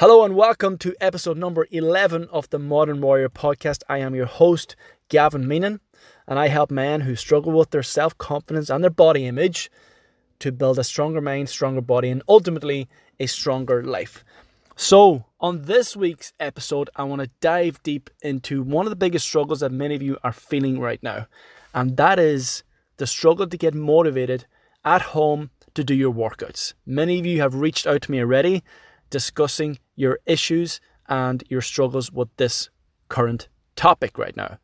Hello and welcome to episode number 11 of the Modern Warrior podcast. I am your host, Gavin Meenan, and I help men who struggle with their self confidence and their body image to build a stronger mind, stronger body, and ultimately a stronger life. So, on this week's episode, I want to dive deep into one of the biggest struggles that many of you are feeling right now, and that is the struggle to get motivated at home to do your workouts. Many of you have reached out to me already discussing your issues and your struggles with this current topic right now.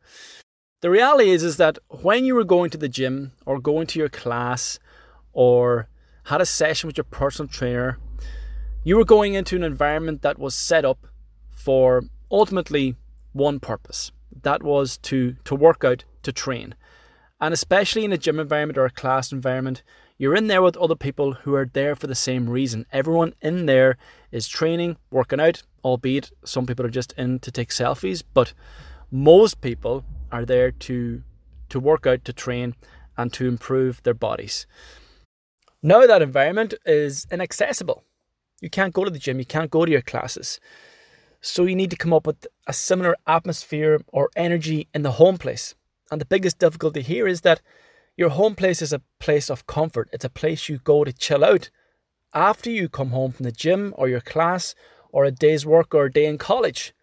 The reality is is that when you were going to the gym or going to your class or had a session with your personal trainer, you were going into an environment that was set up for ultimately one purpose. That was to to work out, to train. And especially in a gym environment or a class environment, you're in there with other people who are there for the same reason. Everyone in there is training, working out, albeit some people are just in to take selfies, but most people are there to to work out, to train, and to improve their bodies. Now that environment is inaccessible. You can't go to the gym, you can't go to your classes. So you need to come up with a similar atmosphere or energy in the home place. And the biggest difficulty here is that your home place is a place of comfort. It's a place you go to chill out after you come home from the gym or your class or a day's work or a day in college.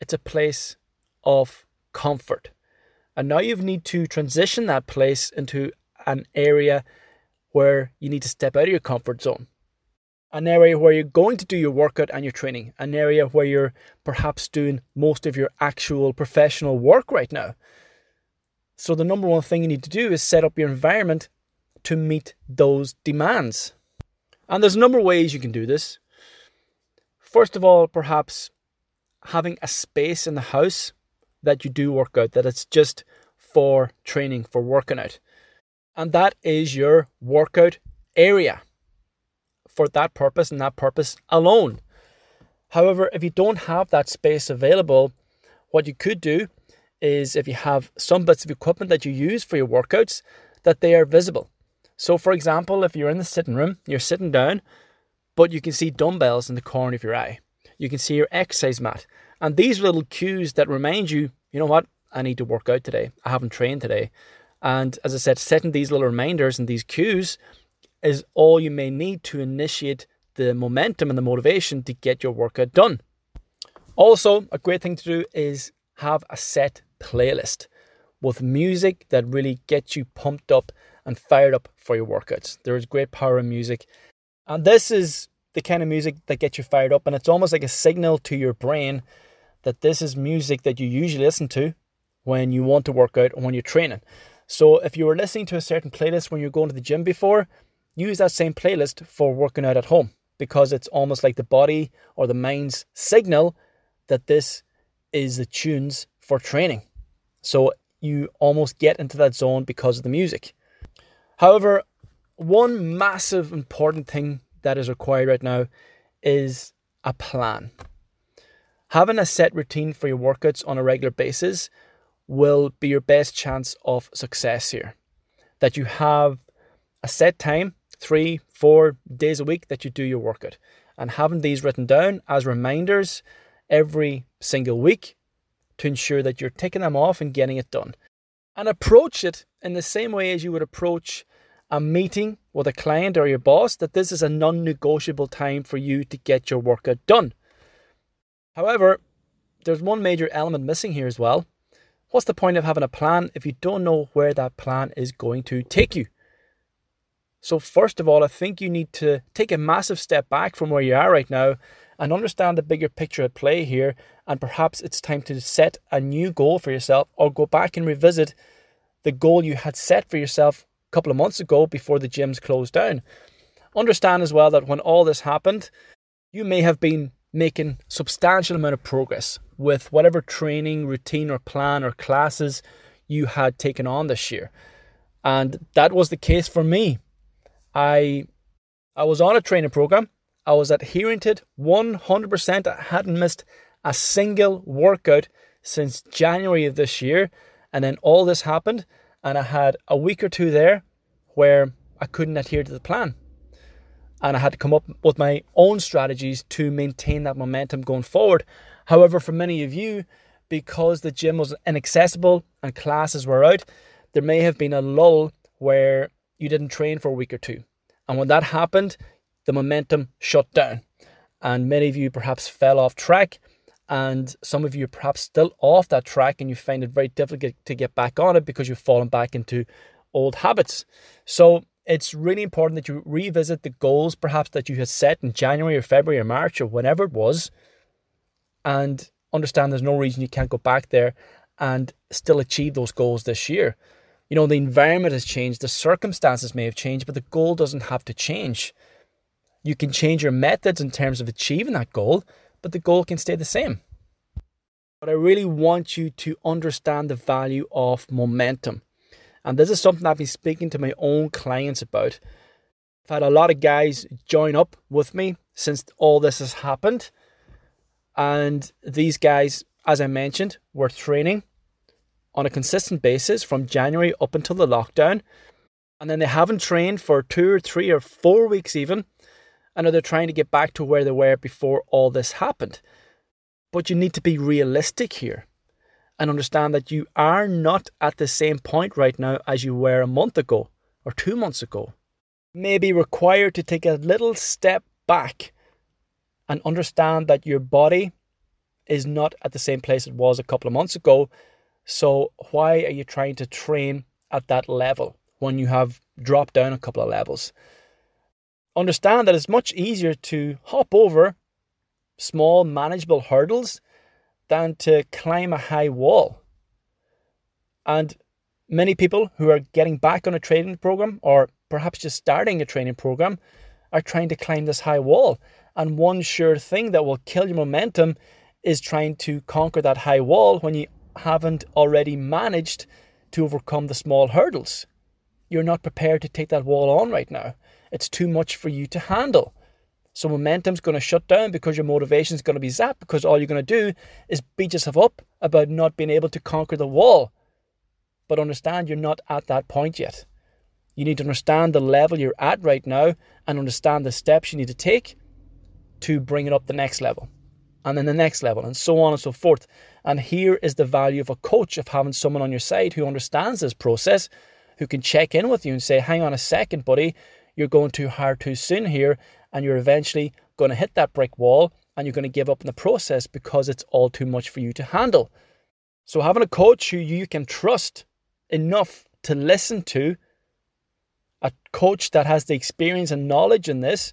It's a place of comfort. And now you need to transition that place into an area where you need to step out of your comfort zone. An area where you're going to do your workout and your training. An area where you're perhaps doing most of your actual professional work right now. So, the number one thing you need to do is set up your environment to meet those demands. And there's a number of ways you can do this. First of all, perhaps having a space in the house that you do work out, that it's just for training, for working out. And that is your workout area for that purpose and that purpose alone. However, if you don't have that space available, what you could do is if you have some bits of equipment that you use for your workouts, that they are visible. So, for example, if you're in the sitting room, you're sitting down, but you can see dumbbells in the corner of your eye. You can see your exercise mat. And these little cues that remind you, you know what, I need to work out today. I haven't trained today. And as I said, setting these little reminders and these cues is all you may need to initiate the momentum and the motivation to get your workout done. Also, a great thing to do is have a set playlist with music that really gets you pumped up and fired up for your workouts. There is great power in music. And this is the kind of music that gets you fired up. And it's almost like a signal to your brain that this is music that you usually listen to when you want to work out or when you're training. So if you were listening to a certain playlist when you're going to the gym before, use that same playlist for working out at home because it's almost like the body or the mind's signal that this is the tunes for training. So you almost get into that zone because of the music. However, one massive important thing that is required right now is a plan. Having a set routine for your workouts on a regular basis will be your best chance of success here. That you have a set time, three, four days a week that you do your workout, and having these written down as reminders every single week to ensure that you're taking them off and getting it done. And approach it in the same way as you would approach a meeting with a client or your boss, that this is a non negotiable time for you to get your workout done. However, there's one major element missing here as well. What's the point of having a plan if you don't know where that plan is going to take you? So, first of all, I think you need to take a massive step back from where you are right now and understand the bigger picture at play here. And perhaps it's time to set a new goal for yourself or go back and revisit the goal you had set for yourself a couple of months ago before the gyms closed down. Understand as well that when all this happened, you may have been making substantial amount of progress with whatever training, routine, or plan or classes you had taken on this year. And that was the case for me. I I was on a training program I was adhering to it 100%. I hadn't missed a single workout since January of this year. And then all this happened, and I had a week or two there where I couldn't adhere to the plan. and I had to come up with my own strategies to maintain that momentum going forward. However, for many of you, because the gym was inaccessible and classes were out, there may have been a lull where you didn't train for a week or two. And when that happened, the momentum shut down. And many of you perhaps fell off track. And some of you are perhaps still off that track and you find it very difficult to get back on it because you've fallen back into old habits. So it's really important that you revisit the goals perhaps that you had set in January or February or March or whenever it was and understand there's no reason you can't go back there and still achieve those goals this year. You know, the environment has changed, the circumstances may have changed, but the goal doesn't have to change. You can change your methods in terms of achieving that goal, but the goal can stay the same. But I really want you to understand the value of momentum. And this is something I've been speaking to my own clients about. I've had a lot of guys join up with me since all this has happened. And these guys, as I mentioned, were training on a consistent basis from January up until the lockdown. And then they haven't trained for two or three or four weeks even. And they're trying to get back to where they were before all this happened. But you need to be realistic here and understand that you are not at the same point right now as you were a month ago or two months ago. May be required to take a little step back and understand that your body is not at the same place it was a couple of months ago so, why are you trying to train at that level when you have dropped down a couple of levels? Understand that it's much easier to hop over small, manageable hurdles than to climb a high wall. And many people who are getting back on a training program or perhaps just starting a training program are trying to climb this high wall. And one sure thing that will kill your momentum is trying to conquer that high wall when you haven't already managed to overcome the small hurdles. You're not prepared to take that wall on right now. It's too much for you to handle. So momentum's going to shut down because your motivation is going to be zapped because all you're going to do is beat yourself up about not being able to conquer the wall. But understand you're not at that point yet. You need to understand the level you're at right now and understand the steps you need to take to bring it up the next level and then the next level, and so on and so forth. And here is the value of a coach, of having someone on your side who understands this process, who can check in with you and say, hang on a second, buddy, you're going too hard too soon here, and you're eventually going to hit that brick wall and you're going to give up in the process because it's all too much for you to handle. So, having a coach who you can trust enough to listen to, a coach that has the experience and knowledge in this,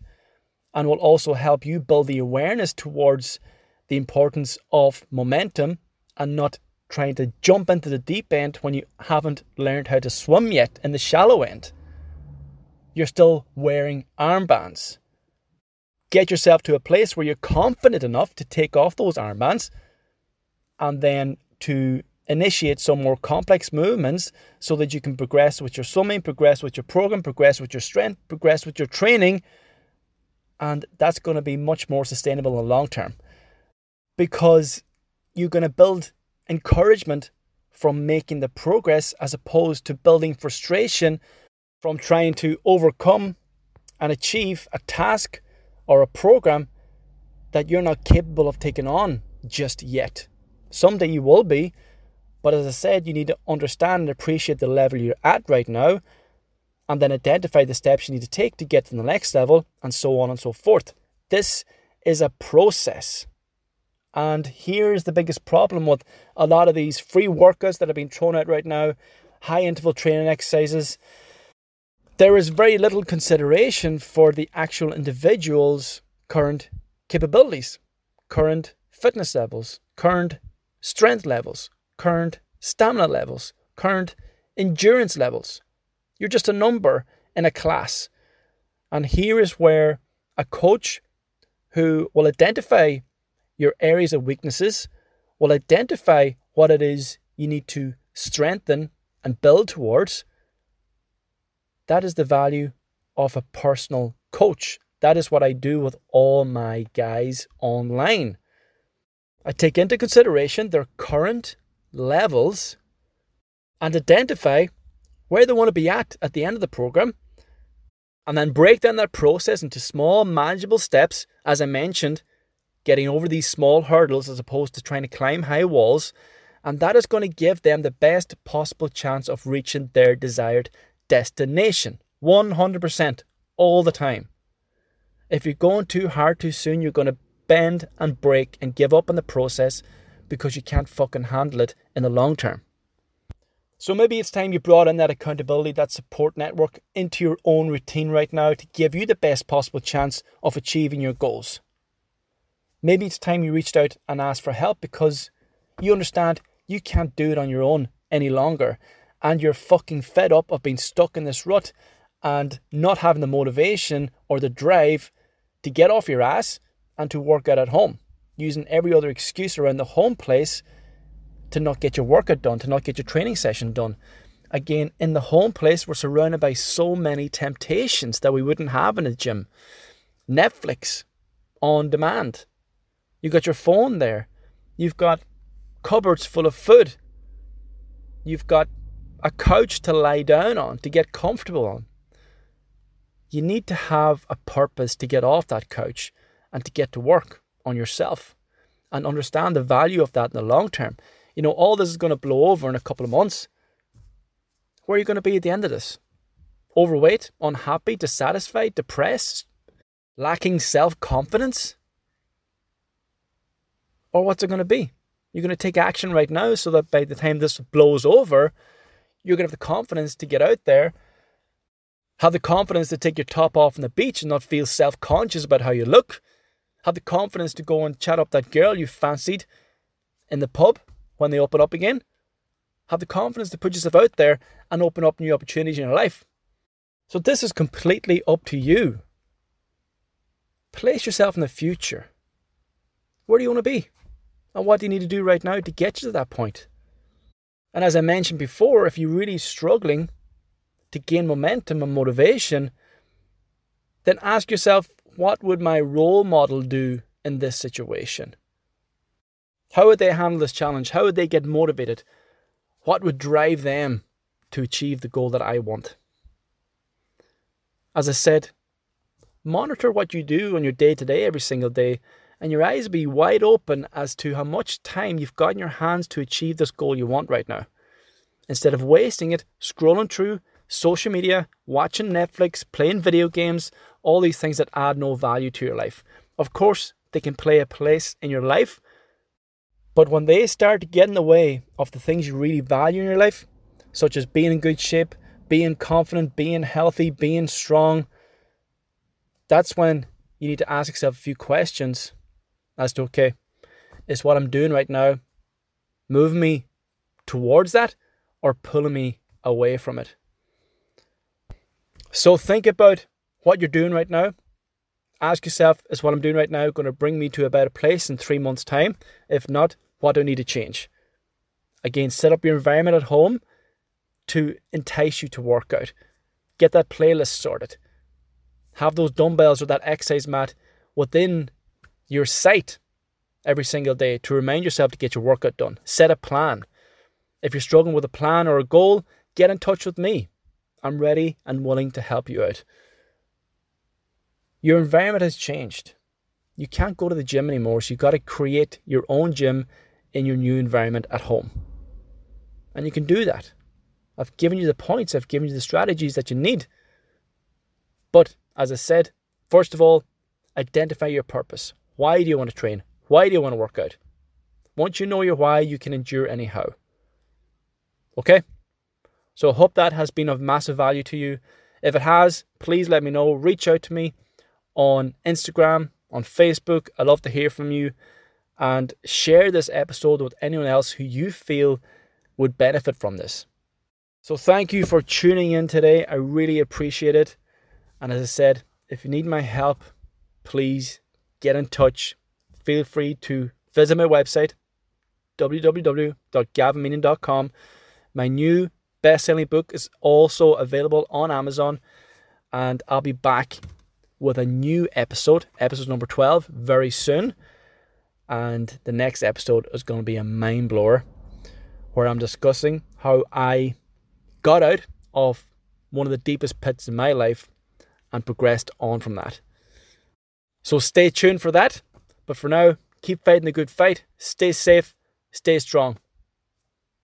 and will also help you build the awareness towards the importance of momentum and not trying to jump into the deep end when you haven't learned how to swim yet in the shallow end. You're still wearing armbands. Get yourself to a place where you're confident enough to take off those armbands and then to initiate some more complex movements so that you can progress with your swimming, progress with your program, progress with your strength, progress with your training. And that's going to be much more sustainable in the long term because you're going to build encouragement from making the progress as opposed to building frustration from trying to overcome and achieve a task or a program that you're not capable of taking on just yet. Someday you will be, but as I said, you need to understand and appreciate the level you're at right now and then identify the steps you need to take to get to the next level and so on and so forth. This is a process. And here's the biggest problem with a lot of these free workouts that have been thrown out right now, high interval training exercises. There is very little consideration for the actual individual's current capabilities, current fitness levels, current strength levels, current stamina levels, current endurance levels. You're just a number in a class. And here is where a coach who will identify your areas of weaknesses, will identify what it is you need to strengthen and build towards. That is the value of a personal coach. That is what I do with all my guys online. I take into consideration their current levels and identify where they want to be at at the end of the program And then break down that process into small, manageable steps, as I mentioned, getting over these small hurdles as opposed to trying to climb high walls. And that is going to give them the best possible chance of reaching their desired destination 100% all the time. If you're going too hard too soon, you're going to bend and break and give up on the process because you can't fucking handle it in the long term. So maybe it's time you brought in that accountability, that support network into your own routine right now to give you the best possible chance of achieving your goals. Maybe it's time you reached out and asked for help because you understand you can't do it on your own any longer and you're fucking fed up of being stuck in this rut and not having the motivation or the drive to get off your ass and to work out at home, using every other excuse around the home place to not get your workout done, to not get your training session done. Again, in the home place, we're surrounded by so many temptations that we wouldn't have in a gym. Netflix on demand. You've got your phone there. You've got cupboards full of food. You've got a couch to lie down on, to get comfortable on. You need to have a purpose to get off that couch and to get to work on yourself and understand the value of that in the long term. You know, all this is going to blow over in a couple of months. Where are you going to be at the end of this? Overweight, unhappy, dissatisfied, depressed, lacking self confidence? Or what's it going to be? You're going to take action right now so that by the time this blows over, you're going to have the confidence to get out there, have the confidence to take your top off on the beach and not feel self conscious about how you look, have the confidence to go and chat up that girl you fancied in the pub when they open up again. Have the confidence to put yourself out there and open up new opportunities in your life. So, this is completely up to you. Place yourself in the future. Where do you want to be? And what do you need to do right now to get you to that point? And as I mentioned before, if you're really struggling to gain momentum and motivation, then ask yourself what would my role model do in this situation? How would they handle this challenge? How would they get motivated? What would drive them to achieve the goal that I want? As I said, monitor what you do on your day to day every single day, and your eyes be wide open as to how much time you've got in your hands to achieve this goal you want right now. Instead of wasting it scrolling through social media, watching Netflix, playing video games, all these things that add no value to your life. Of course, they can play a place in your life, but when they start to get in the way of the things you really value in your life, such as being in good shape, being confident, being healthy, being strong, that's when you need to ask yourself a few questions as to okay, is what I'm doing right now moving me towards that or pulling me away from it? So think about what you're doing right now. Ask yourself, is what I'm doing right now going to bring me to a better place in three months' time? If not, what do I need to change? Again, set up your environment at home to entice you to work out. Get that playlist sorted. Have those dumbbells or that exercise mat within your sight every single day to remind yourself to get your workout done. Set a plan. If you're struggling with a plan or a goal, get in touch with me. I'm ready and willing to help you out. Your environment has changed. You can't go to the gym anymore, so you've got to create your own gym in your new environment at home. And you can do that. I've given you the points, I've given you the strategies that you need. But as I said, first of all, identify your purpose. Why do you want to train? Why do you want to work out? Once you know your why, you can endure anyhow. Okay? So I hope that has been of massive value to you. If it has, please let me know. Reach out to me on Instagram, on Facebook. i love to hear from you and share this episode with anyone else who you feel would benefit from this. So, thank you for tuning in today. I really appreciate it. And as I said, if you need my help, please get in touch. Feel free to visit my website, www.gavinmeenan.com. My new best selling book is also available on Amazon, and I'll be back with a new episode, episode number 12, very soon. And the next episode is going to be a mind blower where I'm discussing how I got out of one of the deepest pits in my life and progressed on from that. So stay tuned for that. But for now, keep fighting the good fight, stay safe, stay strong.